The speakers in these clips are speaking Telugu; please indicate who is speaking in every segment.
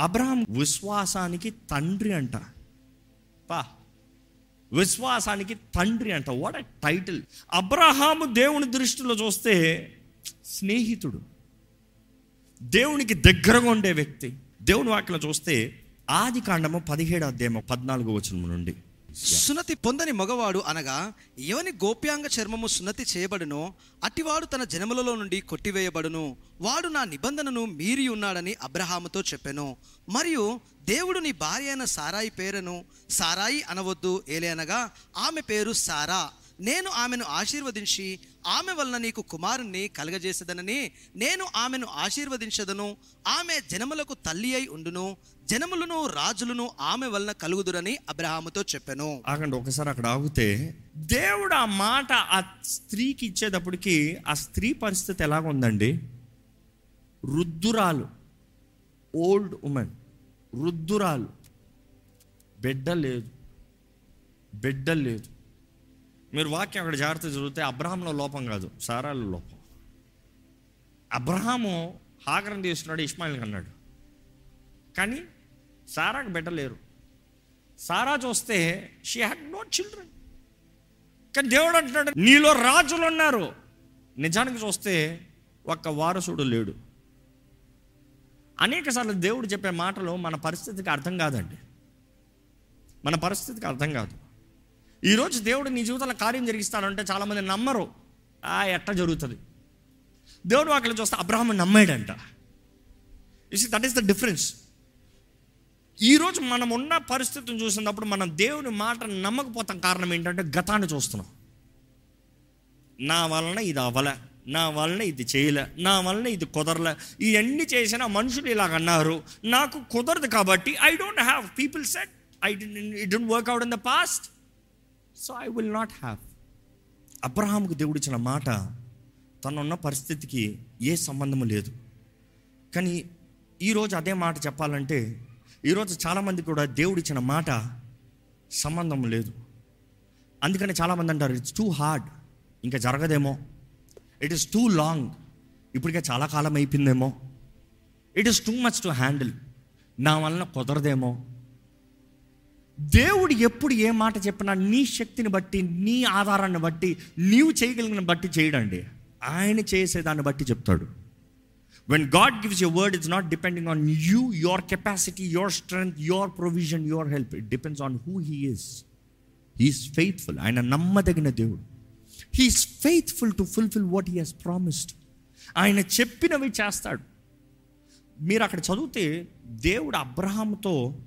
Speaker 1: అబ్రహాం విశ్వాసానికి తండ్రి అంట. పా. విశ్వాసానికి తండ్రి అంట. వాట్ అ టైటిల్ అబ్రహాము దేవుని దృష్టిలో చూస్తే స్నేహితుడు. దేవునికి దగ్గరగా ఉండే వ్యక్తి. దేవుని వాక్యలో చూస్తే ఆది కాండము పదిహేడు అధ్యాయము పద్నాలుగు వచనం నుండి.
Speaker 2: సున్నతి పొందని మగవాడు అనగా ఎవని గోప్యాంగ చర్మము సున్నతి చేయబడునో అట్టివాడు తన జనములలో నుండి కొట్టివేయబడును. వాడు నా నిబంధనను మీరి ఉన్నాడని అబ్రహాముతో చెప్పెను. మరియు దేవుడు నీ భార్య అయిన సారాయి పేరును సారాయి అనవద్దు ఏలేనగా ఆమె పేరు సారా. నేను ఆమెను ఆశీర్వదించి ఆమె వలన నీకు కుమారుణ్ణి కలగజేసేదనని నేను ఆమెను ఆశీర్వదించదను. ఆమె జనములకు తల్లి అయి ఉండును. జనములను రాజులను ఆమె వలన కలుగుదురని అబ్రహాముతో చెప్పాను.
Speaker 1: ఆగండి ఒకసారి అక్కడ ఆగితే దేవుడు ఆ మాట ఆ స్త్రీకి ఇచ్చేటప్పటికి ఆ స్త్రీ పరిస్థితి ఎలాగ ఉందండి? రుద్దురాలు ఓల్డ్ ఉమెన్ రుద్దురాలు బిడ్డ లేదు బిడ్డ లేదు. మీరు వాక్యం అక్కడ జాగ్రత్త చదివితే అబ్రహాంలో లోపం కాదు సారాలో లోపం. అబ్రహాము హాగరం తీసుకున్నాడు ఇస్మాయిల్ అన్నాడు కానీ సారాకు బిడ్డ లేరు. సారా చూస్తే షీ హ్యాడ్ నో చిల్డ్రన్ కానీ దేవుడు అంటున్నాడు నీలో రాజులు ఉన్నారు. నిజానికి చూస్తే ఒక్క వారసుడు లేడు. అనేక సార్లు దేవుడు చెప్పే మాటలు మన పరిస్థితికి అర్థం కాదండి. మన పరిస్థితికి అర్థం కాదు. ఈరోజు దేవుడు నీ జీవితంలో కార్యం జరిగిస్తాడంటే చాలామంది నమ్మరు. ఆ ఎట్ట జరుగుతుంది? దేవుడు అక్కడ చూస్తే Abraham నమ్మాడంట. Is that is the difference ఈరోజు మనం ఉన్న పరిస్థితిని చూసినప్పుడు మనం దేవుని మాట నమ్మకపోతాం. కారణం ఏంటంటే గతాన్ని చూస్తున్నాం. నా వలన ఇది అవ్వలే నా వలన ఇది చేయలే నా వలన ఇది కుదరలే. ఇవన్నీ చేసిన మనుషులు ఇలాగ అన్నారు. నాకు కుదరదు కాబట్టి I don't have people set I it don't work out in the past so I will not have అబ్రహాంకు దేవుడు ఇచ్చిన మాట తనున్న పరిస్థితికి ఏ సంబంధము లేదు. కానీ ఈరోజు అదే మాట చెప్పాలంటే ఈరోజు చాలామంది కూడా దేవుడు ఇచ్చిన మాట సంబంధం లేదు. అందుకని చాలామంది అంటారు ఇట్స్ టూ హార్డ్ ఇంకా జరగదేమో. ఇట్ ఈస్ టూ లాంగ్ ఇప్పటికే చాలా కాలం అయిపోయిందేమో. It is too much to handle నా వలన కుదరదేమో. దేవుడు ఎప్పుడు ఏ మాట చెప్పినా నీ శక్తిని బట్టి నీ ఆధారాన్ని బట్టి నీవు చేయగలిగిన బట్టి చేయడండి. ఆయన చేసేదాన్ని బట్టి చెప్తాడు. When God gives your word it's not depending on you your capacity your strength your provision your help it depends on who he is he is faithful ఆయన నమ్మదగిన దేవుడు. He is faithful to fulfil what he has promised ఆయన చెప్పినవి చేస్తాడు. మీరు అక్కడ చదివితే దేవుడు అబ్రహాంతో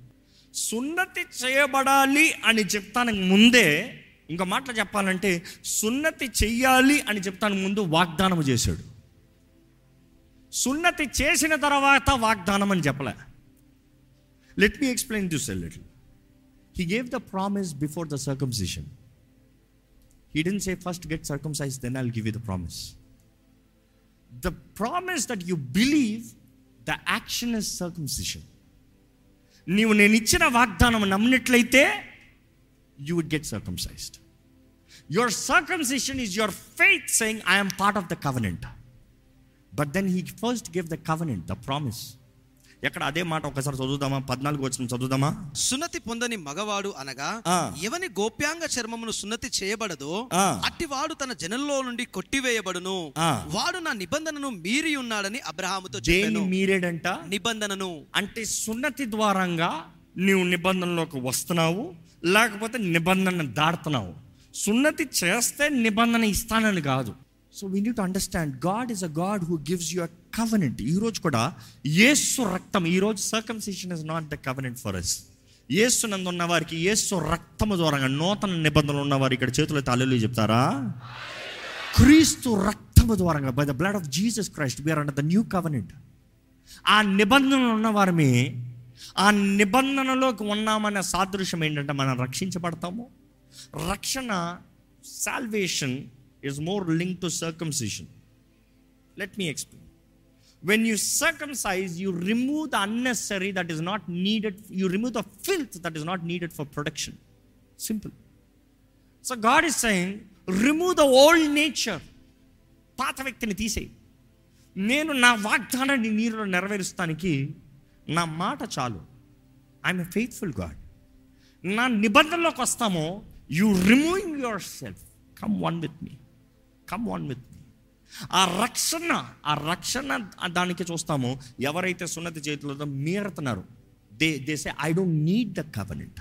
Speaker 1: సున్నతి చేయబడాలి అని చెప్తానికి ముందే ఇంకో మాటలు చెప్పాలంటే సున్నతి చెయ్యాలి అని చెప్తానికి ముందు వాగ్దానం చేశాడు. సున్నతి చేసిన తర్వాత వాగ్దానం అని చెప్పలే. Let me explain this little he gave the promise before the circumcision he didn't say first get circumcise then I'll give you the promise the promise that you believe the action is circumcision నీవు నేను ఇచ్చిన వాగ్దానం నమ్మినట్లయితే you would get circumcised your circumcision is your faith saying I'm part of the covenant but then he first give the covenant the promise ఎక్కడ అదే మాట ఒకసారి చదువుదామా? పద్నాలుగు వచ్చిన చదువుదామా?
Speaker 2: సున్నతి పొందని మగవాడు అనగా. ఎవని గోప్యాంగ చర్మమును సున్నతి చేయబడదో
Speaker 1: ఆ.
Speaker 2: అట్టివాడు తన జనంలో నుండి కొట్టివేయబడును. వాడు నా నిబంధనను మీరి ఉన్నాడని అబ్రహాముతో
Speaker 1: దేని మీరేడంట?
Speaker 2: నిబంధనను.
Speaker 1: అంటే సున్నతి ద్వారంగా నీవు నిబంధనలోకి వస్తున్నావు లేకపోతే నిబంధన దాడుతున్నావు సున్నతి చేస్తే నిబంధన ఇస్తానని కాదు. So we to understand God is a God who gives you a covenant ఈరోజు కూడా యేసు రక్తం ఈరోజు circumcision is not the covenant for us Yesu నందు ఉన్న వారికి యేసు రక్తము ద్వారా నూతన నిబంధనలు ఉన్నవారు ఇక్కడ చేతులు తాళలు చెప్తారా? క్రీస్తు రక్తము ద్వారా by the blood of Jesus Christ we are under the new covenant ఆ నిబంధనలు ఉన్నవారమే ఆ నిబంధనలోకి ఉన్నామనే సాదృశ్యం ఏంటంటే మనం రక్షించబడతాము. రక్షణ salvation is more link to circumcision let me explain when you circumcise you remove the unnecessary that is not needed you remove the filth that is not needed for protection simple so God is saying remove the old nature పాత వ్యక్తిని తీసేయి. నేను నా వాగ్దానాన్ని నీరులో నెరవేరుస్తానికి నా మాట చాలు. ఐఎమ్ ఎ ఫెయిత్ఫుల్ గాడ్ నా నిబంధనలోకి వస్తామో you removing yourself come one with me come on with me ఆ రక్షణ ఆ రక్షణ దానికి చూస్తాము ఎవరైతే సున్నతి చేతులతో మీరుతున్నారు they they say I don't need the covenant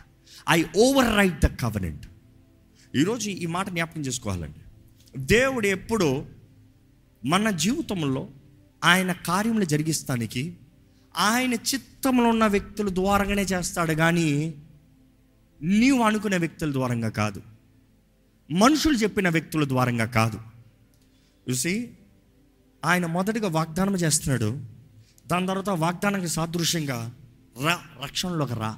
Speaker 1: I overwrite the covenant ఈరోజు ఈ మాట జ్ఞాపకం చేసుకోవాలండి. దేవుడు ఎప్పుడు మన జీవితంలో ఆయన కార్యములు జరిగిస్తానికి ఆయన చిత్తంలో ఉన్న వ్యక్తుల ద్వారంగానే చేస్తాడు కానీ నీవు అనుకునే వ్యక్తుల ద్వారంగా కాదు. మనుషులు చెప్పిన వ్యక్తుల ద్వారంగా కాదు. చూసి ఆయన మొదటిగా వాగ్దానం చేస్తున్నాడు. దాని తర్వాత వాగ్దానానికి సాదృశ్యంగా రా రక్షణలోకి రా.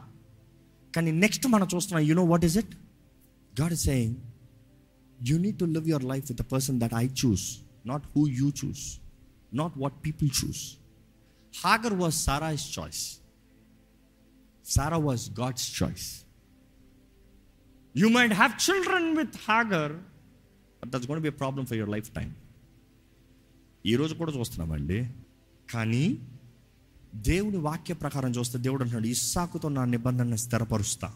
Speaker 1: కానీ నెక్స్ట్ మనం చూస్తున్నాం you know what is it God is saying you need to live your life with the person that I choose not who you choose not what people choose Hagar was Sarah is choice Sarah was God's choice you might have children with Hagar that's gonna be problem for your lifetime ఈరోజు కూడా చూస్తున్నామండి. కానీ దేవుని వాక్య ప్రకారం చూస్తే దేవుడు అంటున్నాడు ఇస్సాకుతో నా నిబంధన స్థిరపరుస్తా.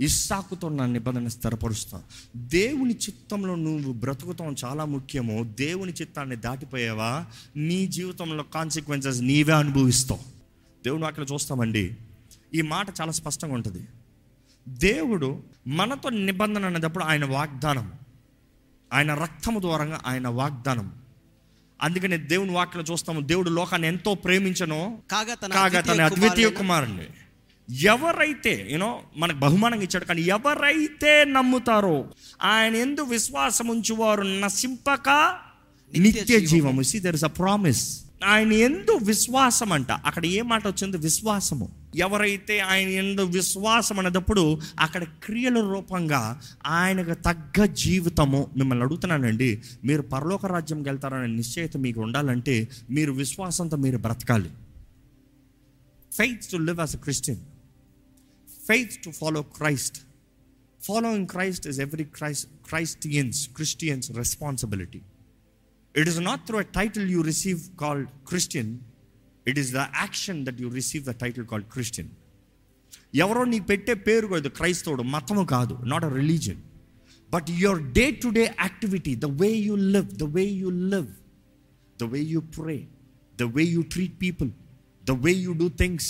Speaker 1: ఇస్సాకుతో నా నిబంధన స్థిరపరుస్తా. దేవుని చిత్తంలో నువ్వు బ్రతుకుతాం చాలా ముఖ్యము. దేవుని చిత్తాన్ని దాటిపోయావా? నీ జీవితంలో కాన్సిక్వెన్సెస్ నీవే అనుభవిస్తావు. దేవుని వాక్యలో చూస్తామండి. ఈ మాట చాలా స్పష్టంగా ఉంటుంది. దేవుడు మనతో నిబంధన అనేటప్పుడు ఆయన వాగ్దానం ఆయన రక్తము ద్వారా ఆయన వాగ్దానం అందుకని దేవుని వాక్యలో చూస్తాము దేవుడు లోకాన్ని ఎంతో ప్రేమించనో
Speaker 2: కాగా తన
Speaker 1: కాగా తన
Speaker 2: అద్వితీయ
Speaker 1: కుమారుని. ఎవరైతే యూనో మనకు బహుమానంగా ఇచ్చాడు కానీ ఎవరైతే నమ్ముతారో ఆయన ఎందు విశ్వాసం ఉంచువారు నశింపక
Speaker 2: నిత్య
Speaker 1: నిత్య జీవము. See there is a promise ఆయన ఎందు విశ్వాసం అంట అక్కడ ఏ మాట వచ్చింది? విశ్వాసము. ఎవరైతే ఆయన ఎందు విశ్వాసం అనేటప్పుడు అక్కడ క్రియల రూపంగా ఆయనకు తగ్గ జీవితము మిమ్మల్ని అడుగుతున్నానండి. మీరు పరలోక రాజ్యంకి వెళ్తారనే నిశ్చయిత మీకు ఉండాలంటే మీరు విశ్వాసంతో మీరు బ్రతకాలి. Faith to live as a Christian faith to follow Christ following Christ is every Christ Christians Christians responsibility It is not through a title you receive called Christian, it is the action that you receive the title called Christian. ఎవరో నీకు పెట్టే పేరు కాదు క్రైస్తవుడు మతము కాదు not a religion but your day to day activity the way you live the way you live the way you pray the way you treat people the way you do things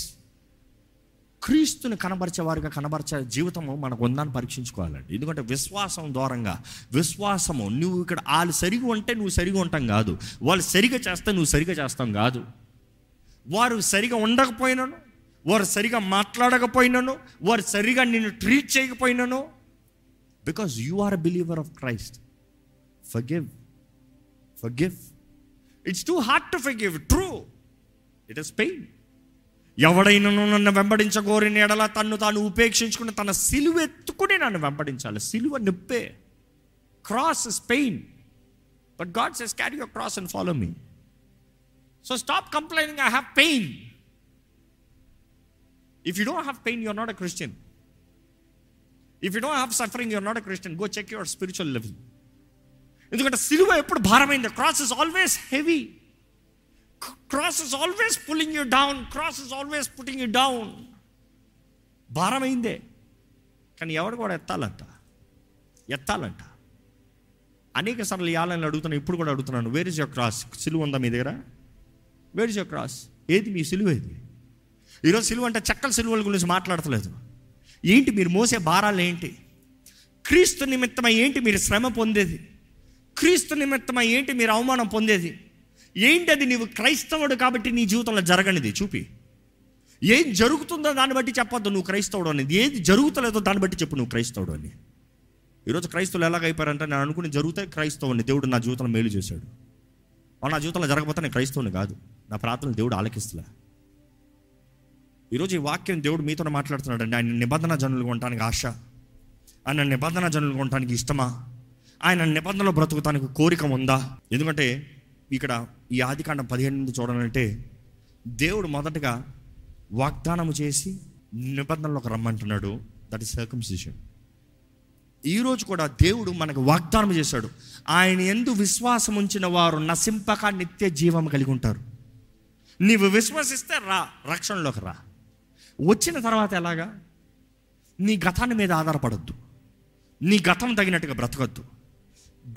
Speaker 1: క్రీస్తుని కనబరిచేవారుగా కనబరిచే జీవితము మనకు ఉందని పరీక్షించుకోవాలండి. ఎందుకంటే విశ్వాసం దూరంగా విశ్వాసము నువ్వు ఇక్కడ వాళ్ళు సరిగా ఉంటే నువ్వు సరిగా ఉంటాం కాదు. వాళ్ళు సరిగా చేస్తే నువ్వు సరిగా చేస్తాం కాదు. వారు సరిగా ఉండకపోయినాను వారు సరిగా మాట్లాడకపోయినాను వారు సరిగా నిన్ను treat చేయకపోయినాను because you are believer of Christ forgive forgive it's too hard to forgive true it is pain ఎవడైనా నన్ను వెంబడించగోరిన ఎడల తన్ను తాను ఉపేక్షించుకుని తన సిలువ ఎత్తుకుని నన్ను వెంబడించాలి. సిలువ నొప్పే. Cross is pain but God says carry your cross and follow me so stop complaining I have pain if you don't have pain you're not a Christian if you don't have suffering you're not a Christian go check your spiritual level ఎందుకంటే సిలువ ఎప్పుడు భారమైంది? Cross is always heavy cross is always pulling you down cross is always putting you down భారమైందే. కానీ ఎవడు కూడా ఎత్తాలంట? ఎత్తాలంట. అనేక సార్లు ఇవ్వాలని అడుగుతున్నాను ఇప్పుడు కూడా అడుగుతున్నాను. వేర్ ఇస్ యువర్ క్రాస్ సిలువ ఉందా మీ దగ్గర? వేర్ ఇస్ యువర్ క్రాస్ ఏది మీ సిలువ ఏది? ఈరోజు సిలువ అంటే చెక్కల సిలువల గురించి మాట్లాడతలేదు. ఏంటి మీరు మోసే భారాలు ఏంటి? క్రీస్తు నిమిత్తమై ఏంటి మీరు శ్రమ పొందేది? క్రీస్తు నిమిత్తమై ఏంటి మీరు అవమానం పొందేది? ఏంటి అది నీవు క్రైస్తవుడు కాబట్టి నీ జీవితంలో జరగనిది? చూపి. ఏం జరుగుతుందో దాన్ని బట్టి చెప్పొద్దు నువ్వు క్రైస్తవుడు అనేది. ఏది జరుగుతలేదో దాన్ని బట్టి చెప్పు నువ్వు క్రైస్తవుడు అని. ఈరోజు క్రైస్తవులు ఎలాగ అయిపోయారంటే నేను అనుకుని జరిగితే క్రైస్తవుని దేవుడు నా జీవితంలో మేలు చేశాడు. నా జీవితంలో జరగకపోతే నేను క్రైస్తవుని కాదు. నా ప్రార్థనలు దేవుడు ఆలకిస్తులే. ఈరోజు ఈ వాక్యం దేవుడు మీతో మాట్లాడుతున్నాడు అండి ఆయన నిబంధన జనులు కొనడానికి ఆశ. ఆయన నిబంధన జనులు కొనడానికి ఇష్టమా? ఆయన నిబంధనలో బ్రతుకుతానికి కోరిక ఉందా? ఎందుకంటే ఇక్కడ ఈ ఆదికాండం పదిహేను నుండి చూడాలంటే దేవుడు మొదటగా వాగ్దానము చేసి నిబంధనలోకి రమ్మంటున్నాడు. దట్ ఇస్ సర్కంసిషన్ ఈరోజు కూడా దేవుడు మనకు వాగ్దానం చేశాడు. ఆయన ఎందు విశ్వాసం ఉంచిన వారు నశింపక నిత్య జీవం కలిగి ఉంటారు. నీవు విశ్వసిస్తే రా రక్షణలోకి రా. వచ్చిన తర్వాత ఎలాగా? నీ గతాన్ని మీద ఆధారపడద్దు. నీ గతం తగినట్టుగా బ్రతకద్దు.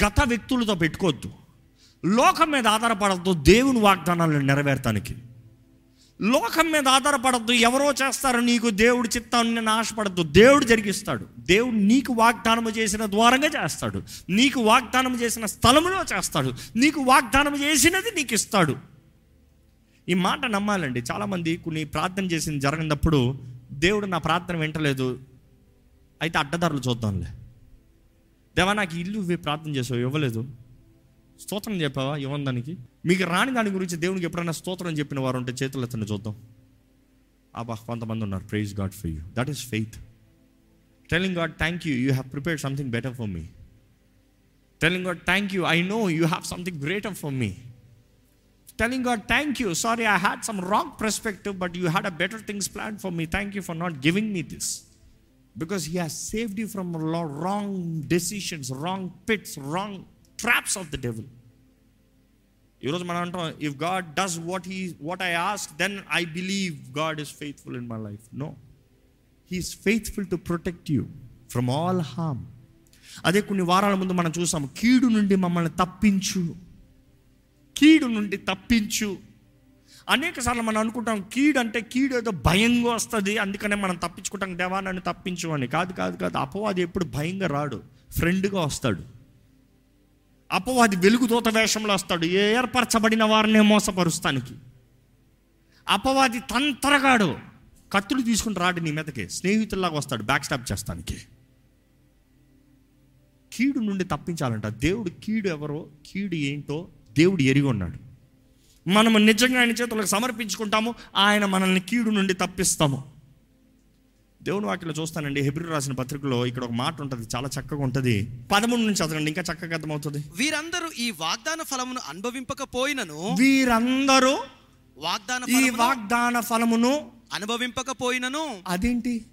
Speaker 1: గత వ్యక్తులతో పెట్టుకోవద్దు. లోకం మీద ఆధారపడద్దు దేవుని వాగ్దానాలను నెరవేర్తానికి. లోకం మీద ఆధారపడద్దు ఎవరో చేస్తారు నీకు దేవుడు చిత్తాన్ని నేను ఆశపడద్దు. దేవుడు జరిగిస్తాడు. దేవుడు నీకు వాగ్దానం చేసిన ద్వారంగా చేస్తాడు. నీకు వాగ్దానం చేసిన స్థలంలో చేస్తాడు. నీకు వాగ్దానం చేసినది నీకు ఇస్తాడు. ఈ మాట నమ్మాలండి. చాలామంది కొన్ని ప్రార్థన చేసింది జరిగినప్పుడు దేవుడు నా ప్రార్థన వింటలేదు. అయితే అడ్డదారులు చూద్దాంలే. దేవా నాకు ఇల్లు ప్రార్థన చేసావు ఇవ్వలేదు. స్తోత్రం చెప్పావా ఇవ్వం దానికి? మీకు రాని దాని గురించి దేవునికి ఎప్పుడైనా స్తోత్రం చెప్పిన వారు ఉంటే చేతులు ఎత్తని చూద్దాం. ఆబా కొంతమంది ఉన్నారు. Praise God for you that is faith telling God thank you you have prepare something better for me telling God thank you I know you have something greater for me telling God thank you sorry I had some wrong perspective but you had a better things plan for me thank you for not giving me this because you have saved you from wrong decisions wrong pits wrong traps of the devil ఈరోజు మనం అంటాం if God does what he what I ask then I believe God is faithful in my life no he is faithful to protect you from all harm అదే కొన్ని వారాల ముందు మనం చూసాం కీడు నుండి మమ్మల్ని తప్పించు. కీడు నుండి తప్పించు. అనేక సార్లు మనం అనుకుంటాం కీడు అంటే కీడు ఏదో భయంగా వస్తుంది అందుకనే మనం తప్పించుకుంటాం దేవా నన్ను తప్పించు అని. కాదు కాదు కాదు అపవాది ఎప్పుడు భయంగా రాడు ఫ్రెండ్గా వస్తాడు. అపవాది వెలుగుదూత వేషంలో వస్తాడు. ఏర్పరచబడిన వారినే మోసపరుస్తానికి? అపవాది తంతరగాడు. కత్తులు తీసుకుని రాడు నీ మీదకి. స్నేహితుల్లాగా వస్తాడు బ్యాక్ స్టాప్ చేస్తానికి. కీడు నుండి తప్పించాలంట. దేవుడు కీడు ఎవరో కీడు ఏంటో దేవుడు ఎరిగి ఉన్నాడు. మనము నిజంగా ఆయన చేతులకు సమర్పించుకుంటాము. ఆయన మనల్ని కీడు నుండి తప్పిస్తాము. దేవుని వాక్యలో చూస్తానండి. హెబ్రి రాసిన పత్రికలో ఇక్కడ ఒక మాట ఉంటుంది. చాలా చక్కగా ఉంటుంది. పదమూడు నుంచి చదవండి. ఇంకా చక్కగా అర్థమవుతుంది.
Speaker 2: వీరందరూ ఈ వాగ్దాన ఫలమును అనుభవింపకపోయినను
Speaker 1: వీరందరూ
Speaker 2: వాగ్దాన
Speaker 1: ఈ వాగ్దాన ఫలమును
Speaker 2: అనుభవింపకపోయినను
Speaker 1: అదేంటి?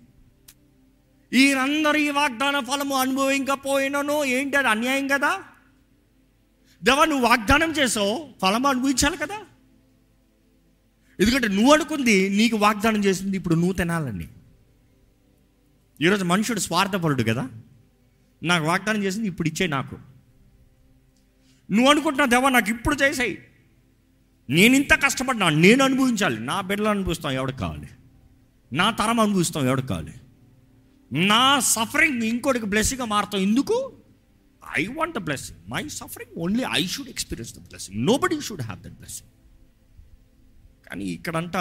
Speaker 1: వీరందరూ ఈ వాగ్దాన ఫలము అనుభవించకపోయినను ఏంటి? అది అన్యాయం కదా? దేవా నువ్వు వాగ్దానం చేసావు ఫలం అనుభవించాలి కదా? ఎందుకంటే నువ్వు అనుకుంది నీకు వాగ్దానం చేసింది ఇప్పుడు నువ్వు తినాలని. ఈరోజు మనుషుడు స్వార్థపరుడు కదా? నాకు వాగ్దానం చేసింది ఇప్పుడు ఇచ్చే నాకు. నువ్వు అనుకుంటున్నా దేవా నాకు ఇప్పుడు చేసాయి. నేను ఇంత కష్టపడినా నేను అనుభవించాలి. నా బిడ్డలు అనుభవిస్తాం ఎవడికి కావాలి? నా తరం అనుభవిస్తాం ఎవడికి కావాలి? నా సఫరింగ్ ఇంకోటికి బ్లెస్సింగ్గా మారుతాం. ఎందుకు? I want the blessing my suffering only I should experience the blessing nobody should have that blessing కానీ ఇక్కడంట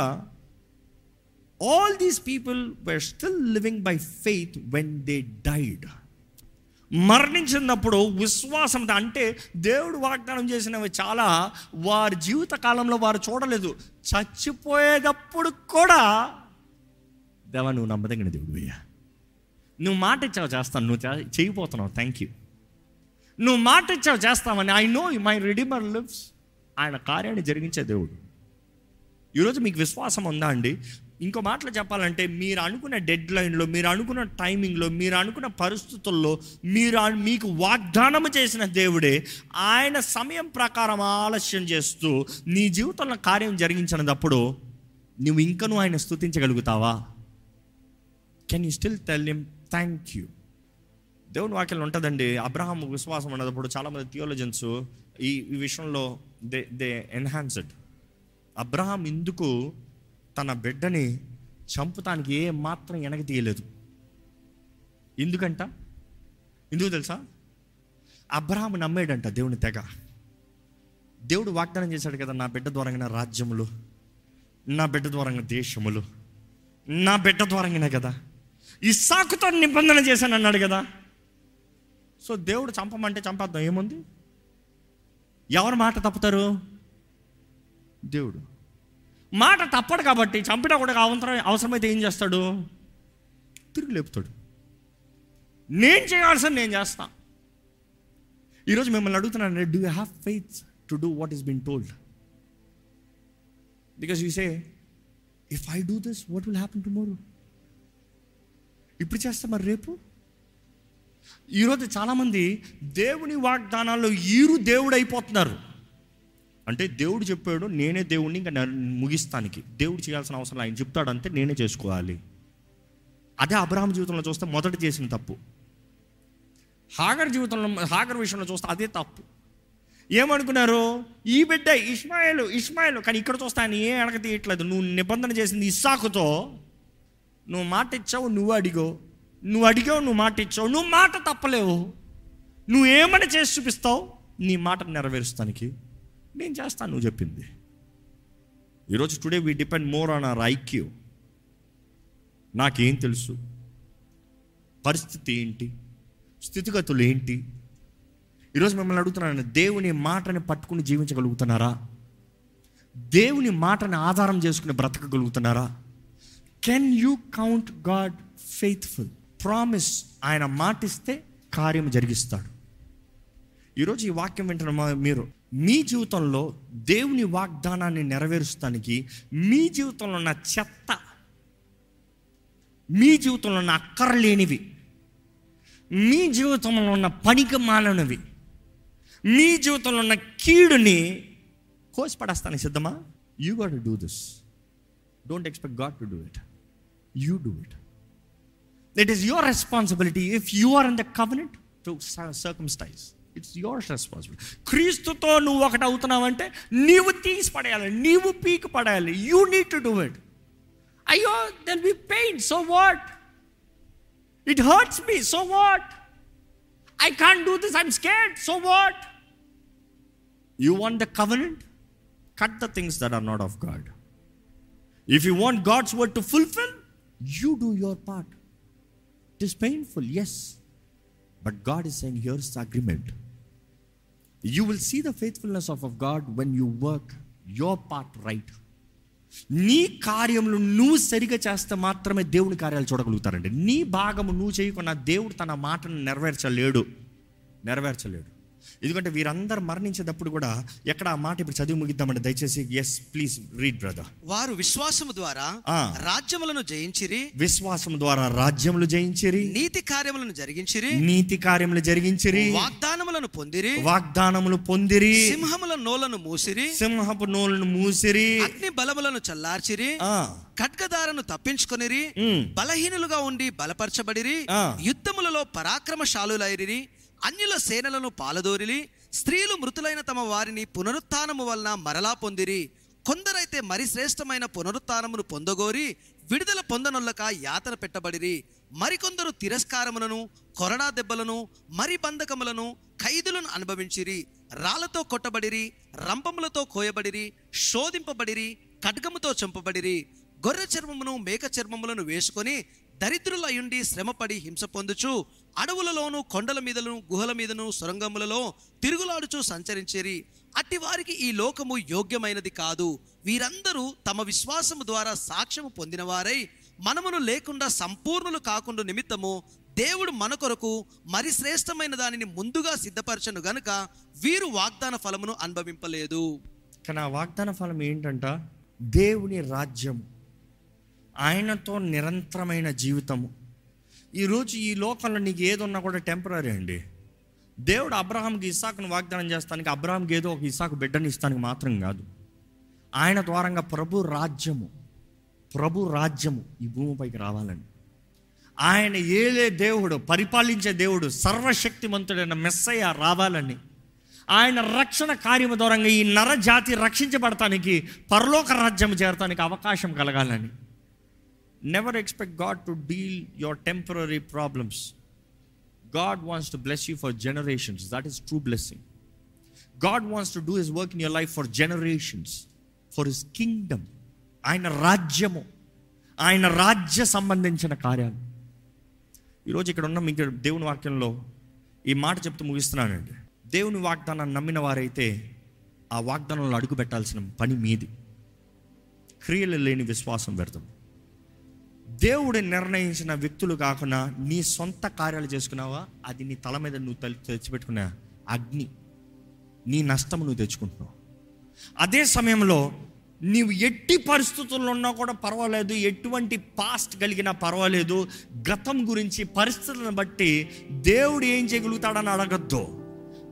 Speaker 1: all these people were still living by faith when they died మరణించినప్పుడు విశ్వాసం అంటే దేవుడు వాగ్దానం చేసినవి చాలా. వారి జీవిత కాలంలో వారు చూడలేదు. చచ్చిపోయేటప్పుడు కూడా దేవా నువ్వు నమ్మదగిన దేవుడు అయ్యా. నువ్వు మాట ఇచ్చావు చేస్తాను. నువ్వు చే- చేయబోతున్నావు. థ్యాంక్ యూ నువ్వు మాట ఇచ్చావు చేస్తామని I know my redeemer lives ఆయన కార్యాన్ని జరిగించే దేవుడు. ఈరోజు మీకు విశ్వాసం ఉందా అండి? ఇంకో మాటలు చెప్పాలంటే మీరు అనుకున్న డెడ్ లైన్లో మీరు అనుకున్న టైమింగ్లో మీరు అనుకున్న పరిస్థితుల్లో మీరు మీకు వాగ్దానం చేసిన దేవుడే ఆయన సమయం ప్రకారం ఆలస్యం చేస్తూ నీ జీవితంలో కార్యం జరిగించినప్పుడు నువ్వు ఇంకనూ ఆయన స్తుతించగలుగుతావా? Can you still tell him thank you దేవుని వాక్యం ఉంటుందండి అబ్రహాం విశ్వాసం ఉన్నప్పుడు చాలామంది థియోలజన్స్ ఈ ఈ విషయంలో దే దే ఎన్హాన్స్డ్ అబ్రహాం ఎందుకు తన బిడ్డని చంపుతానికి ఏ మాత్రం వెనక తీయలేదు. ఎందుకంట? ఎందుకు తెలుసా? అబ్రహాం నమ్మేడంట దేవుని తెగ. దేవుడు వాగ్దానం చేశాడు కదా నా బిడ్డ ద్వారంగా రాజ్యములు నా బిడ్డ ద్వారంగా దేశములు నా బిడ్డ ద్వారంగానే కదా. ఇస్సాకుతో నిబంధన చేశాను అన్నాడు కదా. సో దేవుడు చంపమంటే చంపద్దాం ఏముంది? ఎవరు మాట తప్పుతారు? దేవుడు. మాట తప్పడు కాబట్టి చంపినా కూడా అవసరం అవసరమైతే ఏం చేస్తాడు? తిరిగి లేపుతాడు. నేను చేయాల్సింది నేను చేస్తా. ఈరోజు మిమ్మల్ని అడుగుతున్నాను do you have faith to do what is been told because you say if I do this what will happen tomorrow ఇప్పుడు చేస్తా మరి రేపు? ఈరోజు చాలామంది దేవుని వాగ్దానాల్లో ఈరు దేవుడు అయిపోతున్నారు అంటే దేవుడు చెప్పాడు నేనే దేవుడిని ఇంకా ముగిస్తానికి. దేవుడు చేయాల్సిన అవసరం ఆయన చెప్తాడంటే నేనే చేసుకోవాలి. అదే అబ్రహాం జీవితంలో చూస్తే మొదట చేసిన తప్పు. హాగర్ జీవితంలో హాగర్ విషయంలో చూస్తే అదే తప్పు. ఏమనుకున్నారు? ఈ బిడ్డ ఇస్మాయిల్ ఇస్మాయిల్ కానీ ఇక్కడ చూస్తే ఆయన ఏం అడగ తీయట్లేదు నువ్వు నిబంధన చేసింది ఇస్సాకుతో నువ్వు మాట ఇచ్చావు నువ్వు అడిగో నువ్వు అడిగావు నువ్వు మాట ఇచ్చావు. నువ్వు మాట తప్పలేవు. నువ్వు ఏమని చేసి చూపిస్తావు? నీ మాట నెరవేరుస్తానికి. నేను చేస్తాను నువ్వు చెప్పింది. ఈరోజు today we depend more on our IQ నాకేం తెలుసు? పరిస్థితి ఏంటి? స్థితిగతులు ఏంటి? ఈరోజు మిమ్మల్ని అడుగుతున్నాను దేవుని మాటని పట్టుకుని జీవించగలుగుతున్నారా? దేవుని మాటని ఆధారం చేసుకుని బ్రతకగలుగుతున్నారా? Can you count God faithful promise ఆయన మాటిస్తే కార్యం జరిగిస్తాడు. ఈరోజు ఈ వాక్యం వింటున్న మా- మీరు మీ జీవితంలో దేవుని వాగ్దానాన్ని నెరవేరుస్తానికి మీ జీవితంలో ఉన్న చెత్త మీ జీవితంలో ఉన్న అక్కర్లేనివి మీ జీవితంలో ఉన్న పనికి మాలనివి మీ జీవితంలో ఉన్న కీడుని కోసి పడేస్తానికి సిద్ధమా you got do this don't expect God to do it you do it it is your responsibility if you are in the covenant to circumcise it's your responsibility క్రీస్తుతో నువ్వు ఒకటి అవుతున్నావంటే నీవు తీసి పడేయాలి నీవు పీకి పడేయాలి you need to do it అయ్యో then be pain so what it hurts me so what I can't do this I'm scared so what you want the covenant cut the things that are not of God if you want God's word to fulfil you do your part it is painful yes but God is saying here's the agreement you will see the faithfulness of of God when you work your part right నీ కార్యములు నువ్వు సరిగా చేస్తే మాత్రమే దేవుని కార్యాలు చూడగలుగుతారండి. నీ భాగము నువ్వు చేయకుండా దేవుడు తన మాటను నెరవేర్చలేడు. నెరవేర్చలేడు. ఎందుకంటే వీరందరూ మరణించేటప్పుడు కూడా ఎక్కడ ఆ మాట ఇప్పుడు చదివి ముగిద్దామంటే దయచేసి ఎస్ ప్లీజ్ రీడ్ బ్రదర్
Speaker 2: వారు విశ్వాసము ద్వారా. రాజ్యములను జయించిరి.
Speaker 1: విశ్వాసం ద్వారా రాజ్యములు జయించిరి.
Speaker 2: నీతి కార్యములను జరిగించిరి.
Speaker 1: నీతి కార్యములు జరిగించిరి.
Speaker 2: వాగ్దానములను పొందిరి.
Speaker 1: వాగ్దానములు పొందిరి.
Speaker 2: సింహముల నోలను మూసిరి.
Speaker 1: సింహపు నోలను మూసిరి.
Speaker 2: అగ్ని బలములను చల్లార్చిరి. ఖడ్గదారను తప్పించుకొనిరి. బలహీనులుగా ఉండి బలపరచబడిరి. యుద్ధములలో పరాక్రమశాలులైరి అన్యుల సేనలను పాలదోరిలి స్త్రీలు మృతులైన తమ వారిని పునరుత్నము వలన మరలా పొందిరి. కొందరైతే మరి శ్రేష్టమైన పునరుత్నమును పొందగోరి విడుదల పొందనొల్లక యాతన పెట్టబడిరి. మరికొందరు తిరస్కారములను కొరడా దెబ్బలను మరి బంధకములను ఖైదులను అనుభవించిరి. రాళ్ళతో కొట్టబడిరి రంపములతో కోయబడిరి శోధింపబడిరి ఖడ్గముతో చంపబడిరి. గొర్రె చర్మమును మేక చర్మములను వేసుకొని దరిద్రులయుండి శ్రమపడి హింస పొందుచు అడవులలోను కొండల మీదను గుహల మీదను సొరంగములలో తిరుగులాడుచు సంచరించేరి. అట్టి వారికి ఈ లోకము యోగ్యమైనది కాదు. వీరందరూ తమ విశ్వాసము ద్వారా సాక్ష్యము పొందినవారై మనమును లేకుండా సంపూర్ణులు కాకుండా నిమిత్తము దేవుడు మన కొరకు మరి శ్రేష్టమైన దానిని ముందుగా సిద్ధపరచను గనుక వీరు వాగ్దాన ఫలమును అనుభవింపలేదు.
Speaker 1: కానీ ఆ వాగ్దాన ఫలం ఏంటంట? దేవుని రాజ్యం ఆయనతో నిరంతరమైన జీవితము. ఈరోజు ఈ లోకంలో నీకు ఏది ఉన్నా కూడా టెంపరీ అండి. దేవుడు అబ్రహాంకి ఇసాకును వాగ్దానం చేస్తానికి అబ్రహాంకి ఏదో ఒక ఇసాకు బిడ్డని ఇస్తానికి మాత్రం కాదు. ఆయన ద్వారంగా ప్రభు రాజ్యము ప్రభు రాజ్యము ఈ భూమిపైకి రావాలని ఆయన ఏలే దేవుడు పరిపాలించే దేవుడు సర్వశక్తిమంతుడైన మెస్సయ్య రావాలని. ఆయన రక్షణ కార్యము దూరంగా ఈ నరజాతి రక్షించబడటానికి పరలోక రాజ్యం చేరటానికి అవకాశం కలగాలని. Never expect God to deal your temporary problems God wants to bless you for generations that is true blessing God wants to do his work in your life for generations for his kingdom ఆయన రాజ్యము ఆయన రాజ్య సంబంధించిన కార్యాలు. ఈరోజు ఇక్కడ ఉన్న మీకు దేవుని వాక్యంలో ఈ మాట చెప్తూ ముగిస్తున్నానండి. దేవుని వాగ్దానాన్ని నమ్మిన వారైతే ఆ వాగ్దానంలో అడుగు పెట్టాల్సిన పని మీది. క్రియలు లేని విశ్వాసం పెడతాం దేవుడు నిర్ణయించిన వ్యక్తులు కాకుండా నీ సొంత కార్యాలు చేసుకున్నావా? అది నీ తల మీద నువ్వు తల్లి తెచ్చిపెట్టుకున్న అగ్ని. నీ నష్టం నువ్వు తెచ్చుకుంటున్నావు. అదే సమయంలో నీవు ఎట్టి పరిస్థితుల్లో ఉన్నా కూడా పర్వాలేదు ఎటువంటి పాస్ట్ కలిగినా పర్వాలేదు గతం గురించి పరిస్థితులను బట్టి దేవుడు ఏం చేయగలుగుతాడని అడగద్దు.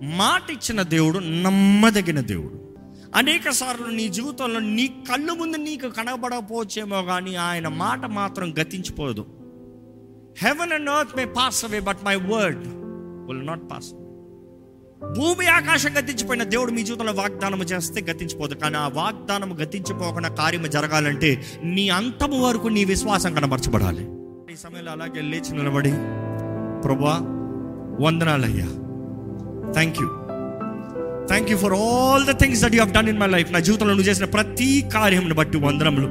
Speaker 1: మాట ఇచ్చిన దేవుడు నమ్మదగిన దేవుడు. అనేక సార్లు నీ జీవితంలో నీ కళ్ళు ముందు నీకు కనబడకపోవచ్చేమో కానీ ఆయన మాట మాత్రం గతించిపోదు. Heaven and earth may pass away but my word will not pass భూమి ఆకాశం గతించిపోయిన దేవుడు మీ జీవితంలో వాగ్దానం చేస్తే గతించిపోదు. కానీ ఆ వాగ్దానం గతించిపోకుండా కార్యము జరగాలంటే నీ అంతము వరకు నీ విశ్వాసం కనబరచబడాలి. ఈ సమయంలో అలాగే లేచి నిలబడి ప్రభా వందనాలయ్యా. Thank you thank you for all the things that you done in my life నా జీవితంలో నువ్వు చేసిన ప్రతి కార్యంను బట్టి వందరములు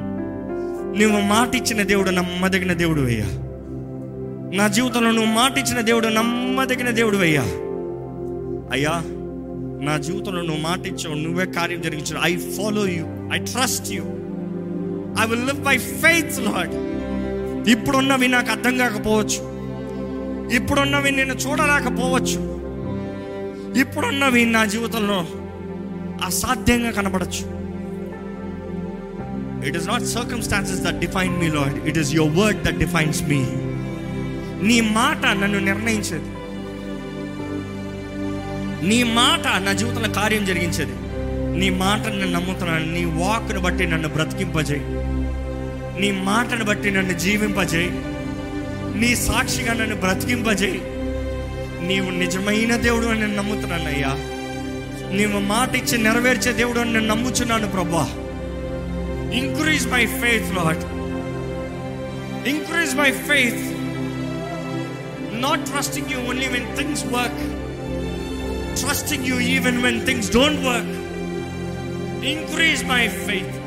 Speaker 1: నువ్వు మాట ఇచ్చిన దేవుడు నమ్మదగిన దేవుడు అయ్యా. నా జీవితంలో నువ్వు మాట ఇచ్చిన దేవుడు నమ్మదగిన దేవుడు అయ్యా. అయ్యా నా జీవితంలో నువ్వు మాట ఇచ్చావు నువ్వే కార్యం జరిగించావు I follow you I trust you I will live by faith Lord ఇప్పుడున్నవి నాకు అర్థం కాకపోవచ్చు. ఇప్పుడున్నవి నేను చూడలేకపోవచ్చు. ఇప్పుడున్నవి నా జీవితంలో అసాధ్యంగా కనపడచ్చు it is not circumstances that define me Lord it is your word that defines me నీ మాట నన్ను నిర్ణయించేది. నీ మాట నా జీవితంలో కార్యం జరిగించేది. నీ మాటను నేను నమ్ముతున్నాను. నీ వాక్ను బట్టి నన్ను బ్రతికింపజేయి. నీ మాటను బట్టి నన్ను జీవింపజేయి. నీ సాక్షిగా నన్ను బ్రతికింపజేయి. నీవు నిజమైన దేవుడు అని నేను నమ్ముతున్నానయ్యా నీవు మాట ఇచ్చి నెరవేర్చే దేవుడు అని నేను నమ్ముచున్నాను ప్రభా. Increase my faith Lord increase my faith not trusting you only when things work trusting you even when things don't work increase my faith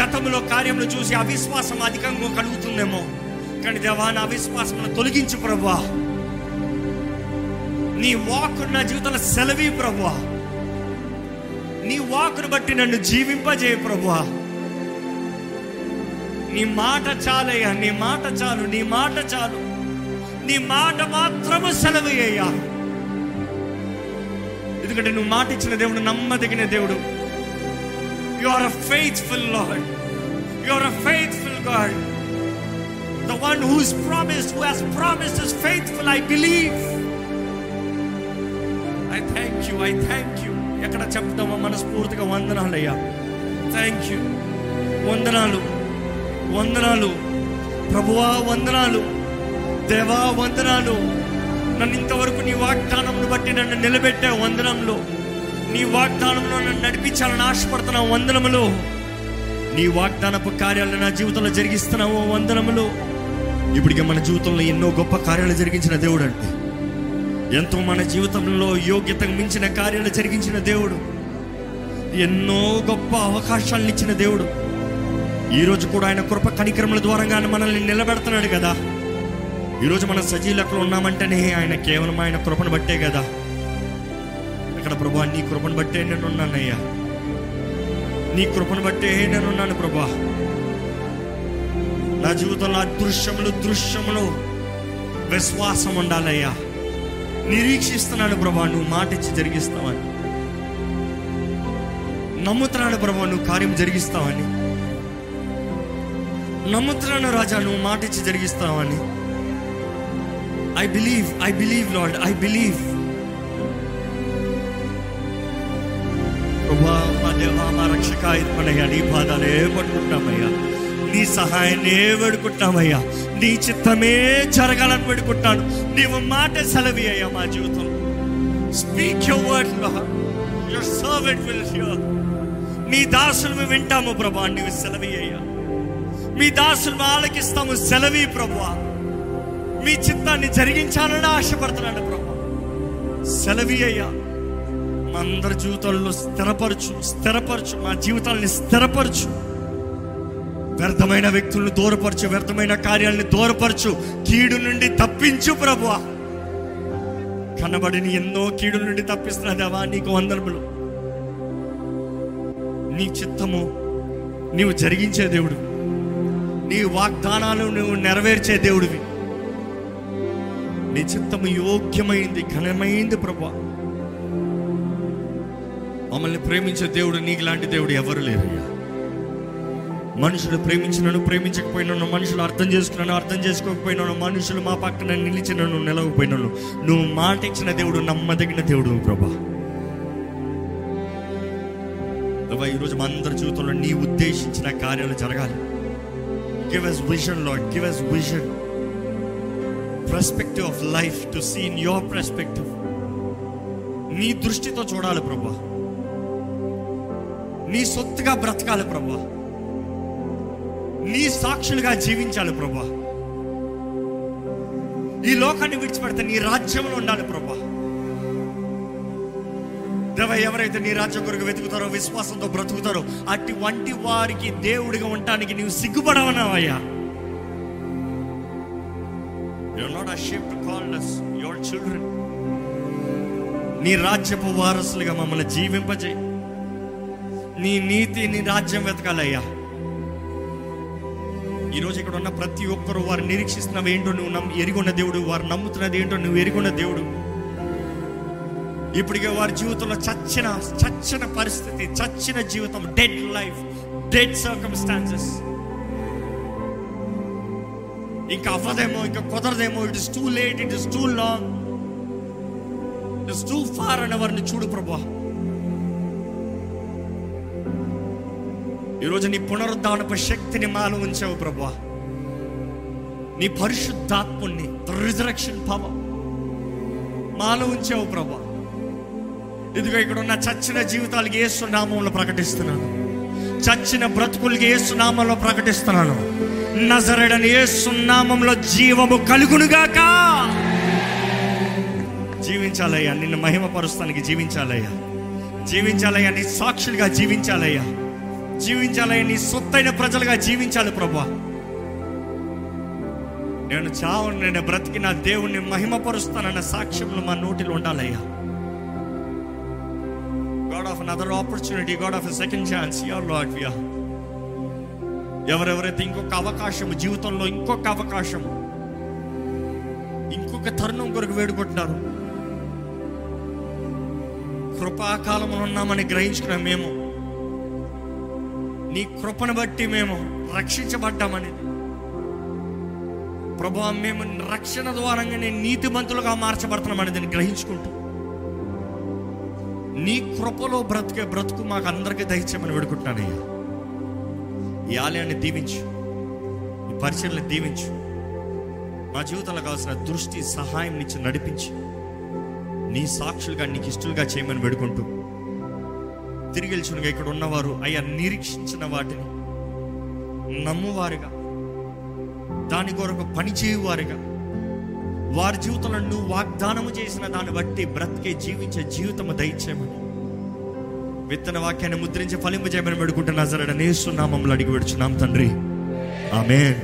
Speaker 1: గతంలో కార్యములు చూసి అవిశ్వాసం అధికంగా కలుగుతుందేమో. కానీ దేవా నా అవిశ్వాసం తొలగించు ప్రభా. నీ వాక్ నా జీవితంలో సెలవి ప్రభువా. నీ వాక్ను బట్టి నన్ను జీవింపజేయ ప్రభువా. నీ మాట చాలయ్యా నీ మాట చాలు నీ మాట చాలు. నీ మాట మాత్రము సెలవు అయ్యా ఎందుకంటే నువ్వు మాట ఇచ్చిన దేవుడు నమ్మదగిన దేవుడు. You are a faithful Lord you are a faithful God the one who's promised who has promised is faithful I believe thank you I thank you ఎక్కడ చెప్తామో మనస్ఫూర్తిగా వందనాలు అయ్యా థ్యాంక్ యూ వందనాలు. వందనాలు. ప్రభువా వందనాలు. దేవా వందనాలు. నన్ను ఇంతవరకు నీ వాగ్దానంను బట్టి నన్ను నిలబెట్టే వందనంలో నీ వాగ్దానంలో నన్ను నడిపించాలని ఆశపడుతున్న వందనములు నీ వాగ్దానపు కార్యాలను నా జీవితంలో జరిగిస్తున్నావు వందనములు. ఇప్పటికే మన జీవితంలో ఎన్నో గొప్ప కార్యాలు జరిగించిన దేవుడు అంటే ఎంతో మన జీవితంలో యోగ్యతకు మించిన కార్యాలు జరిగించిన దేవుడు. ఎన్నో గొప్ప అవకాశాలను ఇచ్చిన దేవుడు. ఈరోజు కూడా ఆయన కృప కనిక్రమల ద్వారా మనల్ని నిలబెడుతున్నాడు కదా. ఈరోజు మన సజీలకులు ఉన్నామంటేనే ఆయన కేవలం ఆయన కృపను బట్టే కదా. ఇక్కడ ప్రభా నీ కృపను బట్టే నేను ఉన్నానయ్యా నీ కృపను బట్టే నేను ఉన్నాను ప్రభా. నా జీవితంలో అదృశ్యములు దృశ్యములు విశ్వాసం ఉండాలయ్యా. నిరీక్షిస్తున్నాను ప్రభా నువ్వు మాట ఇచ్చి జరిగిస్తావని. నమ్ముతున్నాను ప్రభా నువ్వు కార్యం జరిగిస్తావని. నమ్ముతున్నాను రాజా నువ్వు మాట ఇచ్చి జరిగిస్తావని. I believe I believe Lord I believe ప్రభా మా దేవా మా రక్షక ఇవ్వనయ్యా నీ ఏ పట్టుకుంటామయ్యా నీ సహాయాన్ని వేడుకుంటామయ్యా. నీ చిత్తమే జరగాలని వేడుకుంటాను. నీవు మాట సెలవి అయ్యా మా జీవితం. Speak your word your servant will hear మీ దాసులు వింటాము ప్రభా. నీవు సెలవి అయ్యా మీ దాసులు ఆలకిస్తాము సెలవి ప్రభా. మీ చిత్తాన్ని జరిగించాలని ఆశపడుతున్నాను ప్రభా. సెలవి అయ్యా మా అందరి జీవితంలో స్థిరపరచు స్థిరపరచు. మా జీవితాలని స్థిరపరచు. వ్యర్థమైన వ్యక్తులను దూరపరచు వ్యర్థమైన కార్యాలను దూరపరచు. కీడు నుండి తప్పించు ప్రభు కనబడిని ఎన్నో కీడుల నుండి తప్పిస్తున్న దేవా నీకు వందనములు. నీ చిత్తము నీవు జరిగించే దేవుడు నీ వాగ్దానాలు నువ్వు నెరవేర్చే దేవుడివి. నీ చిత్తము యోగ్యమైంది ఘనమైంది ప్రభా మమ్మల్ని ప్రేమించే దేవుడు నీకు లాంటి దేవుడు ఎవరు లేరయ్యా. మనుషులు ప్రేమించినను ప్రేమించకపోయినాను మనుషులు అర్థం చేసుకున్నాను అర్థం చేసుకోకపోయినాను మనుషులు మా పక్కన నిలిచినను నిలవకపోయినాను. నువ్వు మాట ఇచ్చిన దేవుడు నమ్మదగిన దేవుడు ప్రభా. ప్రభా ఈరోజు మా అందరి జీవితంలో నీ ఉద్దేశించిన కార్యాలు జరగాలి. Give us vision Lord give us vision perspective of life to see in your perspective నీ దృష్టితో చూడాలి ప్రభా. నీ సొత్తుగా బ్రతకాలి ప్రభా. నీ సాక్షులుగా జీవించాలి ప్రభా. ఈ లోకాన్ని విడిచిపెడితే నీ రాజ్యంలో ఉండాలి ప్రభా. దేవ ఎవరైతే నీ రాజ్యం కొరకు వెతుకుతారో విశ్వాసంతో బ్రతుకుతారో అట్టి వంటి వారికి దేవుడిగా ఉండటానికి నీవు సిగ్గుపడవనావయ్యా You're not ashamed to call us your children. నీ రాజ్యపు వారసులుగా మమ్మల్ని జీవింపజేయి. నీ నీతి నీ రాజ్యం వెతకాలయ్యా. ఈరోజు ఇక్కడ ఉన్న ప్రతి ఒక్కరు వారు నిరీక్షిస్తున్నవి ఏంటో నువ్వు నమ్ము ఎరుగున్న దేవుడు వారు నమ్ముతున్నది ఏంటో నువ్వు ఎరుగున్న దేవుడు. ఇప్పటికే వారి జీవితంలో చచ్చిన చచ్చిన పరిస్థితి చచ్చిన జీవితం డెడ్ లైఫ్ డెడ్ సర్కమ్స్టాన్సెస్ ఇంకా అవ్వదేమో ఇంకా కుదరదేమో it is too late it is too long it is too far అని వారిని చూడు ప్రభా. ఈరోజు నీ పునరుద్ధానపు శక్తిని మాలో ఉంచావు ప్రభా నీ పరిశుద్ధాత్ముణ్ణి రిజరక్షన్ పవర్ మాలో ఉంచావు ప్రభా ఇదిగో ఇక్కడ ఉన్న చచ్చిన జీవితాలకి ఏ సునామంలో ప్రకటిస్తున్నాను. చచ్చిన బ్రతుకులకి ఏ సునామంలో ప్రకటిస్తున్నాను. నజరడని ఏ సున్నామంలో జీవము కలుగునుగాక. జీవించాలయ్యా నిన్ను మహిమపరుస్తానికి జీవించాలయ్యా. జీవించాలయ్యా నీ సాక్షులుగా జీవించాలయ్యా. జీవించాలి నీ సొత్తైన ప్రజలుగా జీవించాలి ప్రభా నేను చావు నేను బ్రతికి నా దేవుణ్ణి మహిమపరుస్తానన్న సాక్ష్యములు మా నోటిలో ఉండాలయ్యా. God of another opportunity God of second chance your Lord yeah ఎవరెవరైతే ఇంకొక అవకాశం జీవితంలో ఇంకొక అవకాశం ఇంకొక తరుణం కొరకు వేడుకుంటున్నారు కృపాకాలంలో ఉన్నామని గ్రహించుకున్నాం మేము. నీ కృపను బట్టి మేము రక్షించబడ్డామని. ప్రభా మేము రక్షణ ద్వారంగానే నీతిమంతులుగా మార్చబడుతున్నాం దాన్ని గ్రహించుకుంటూ. నీ కృపలో బ్రతికే బ్రతుకు మాకు అందరికీ దయచేయమని వేడుకుంటున్నానయ్యా ఈ ఆలయాన్ని దీవించు. ఈ పరిచయని దీవించు. మా జీవితంలో కావాల్సిన దృష్టి సహాయం నుంచి నడిపించి. నీ సాక్షులుగా నీకు ఇష్టలుగా చేయమని వేడుకుంటూ తిరిగి వెళ్ళుచునుగా ఇక్కడ ఉన్నవారు అయ్యా నిరీక్షించిన వాటిని నమ్మువారుగా. దాని కొరకు పనిచేయువారుగా వారి జీవితంలో నువ్వు వాగ్దానము చేసిన దాన్ని బట్టి బ్రతికే జీవించే జీవితము దయచేయమని. విత్తన వాక్యాన్ని ముద్రించి ఫలింపజేయమని పెడుకుంటున్నా సరే నేస్తున్నామంలో అడిగి పెడుచున్నాం తండ్రి. ఆమె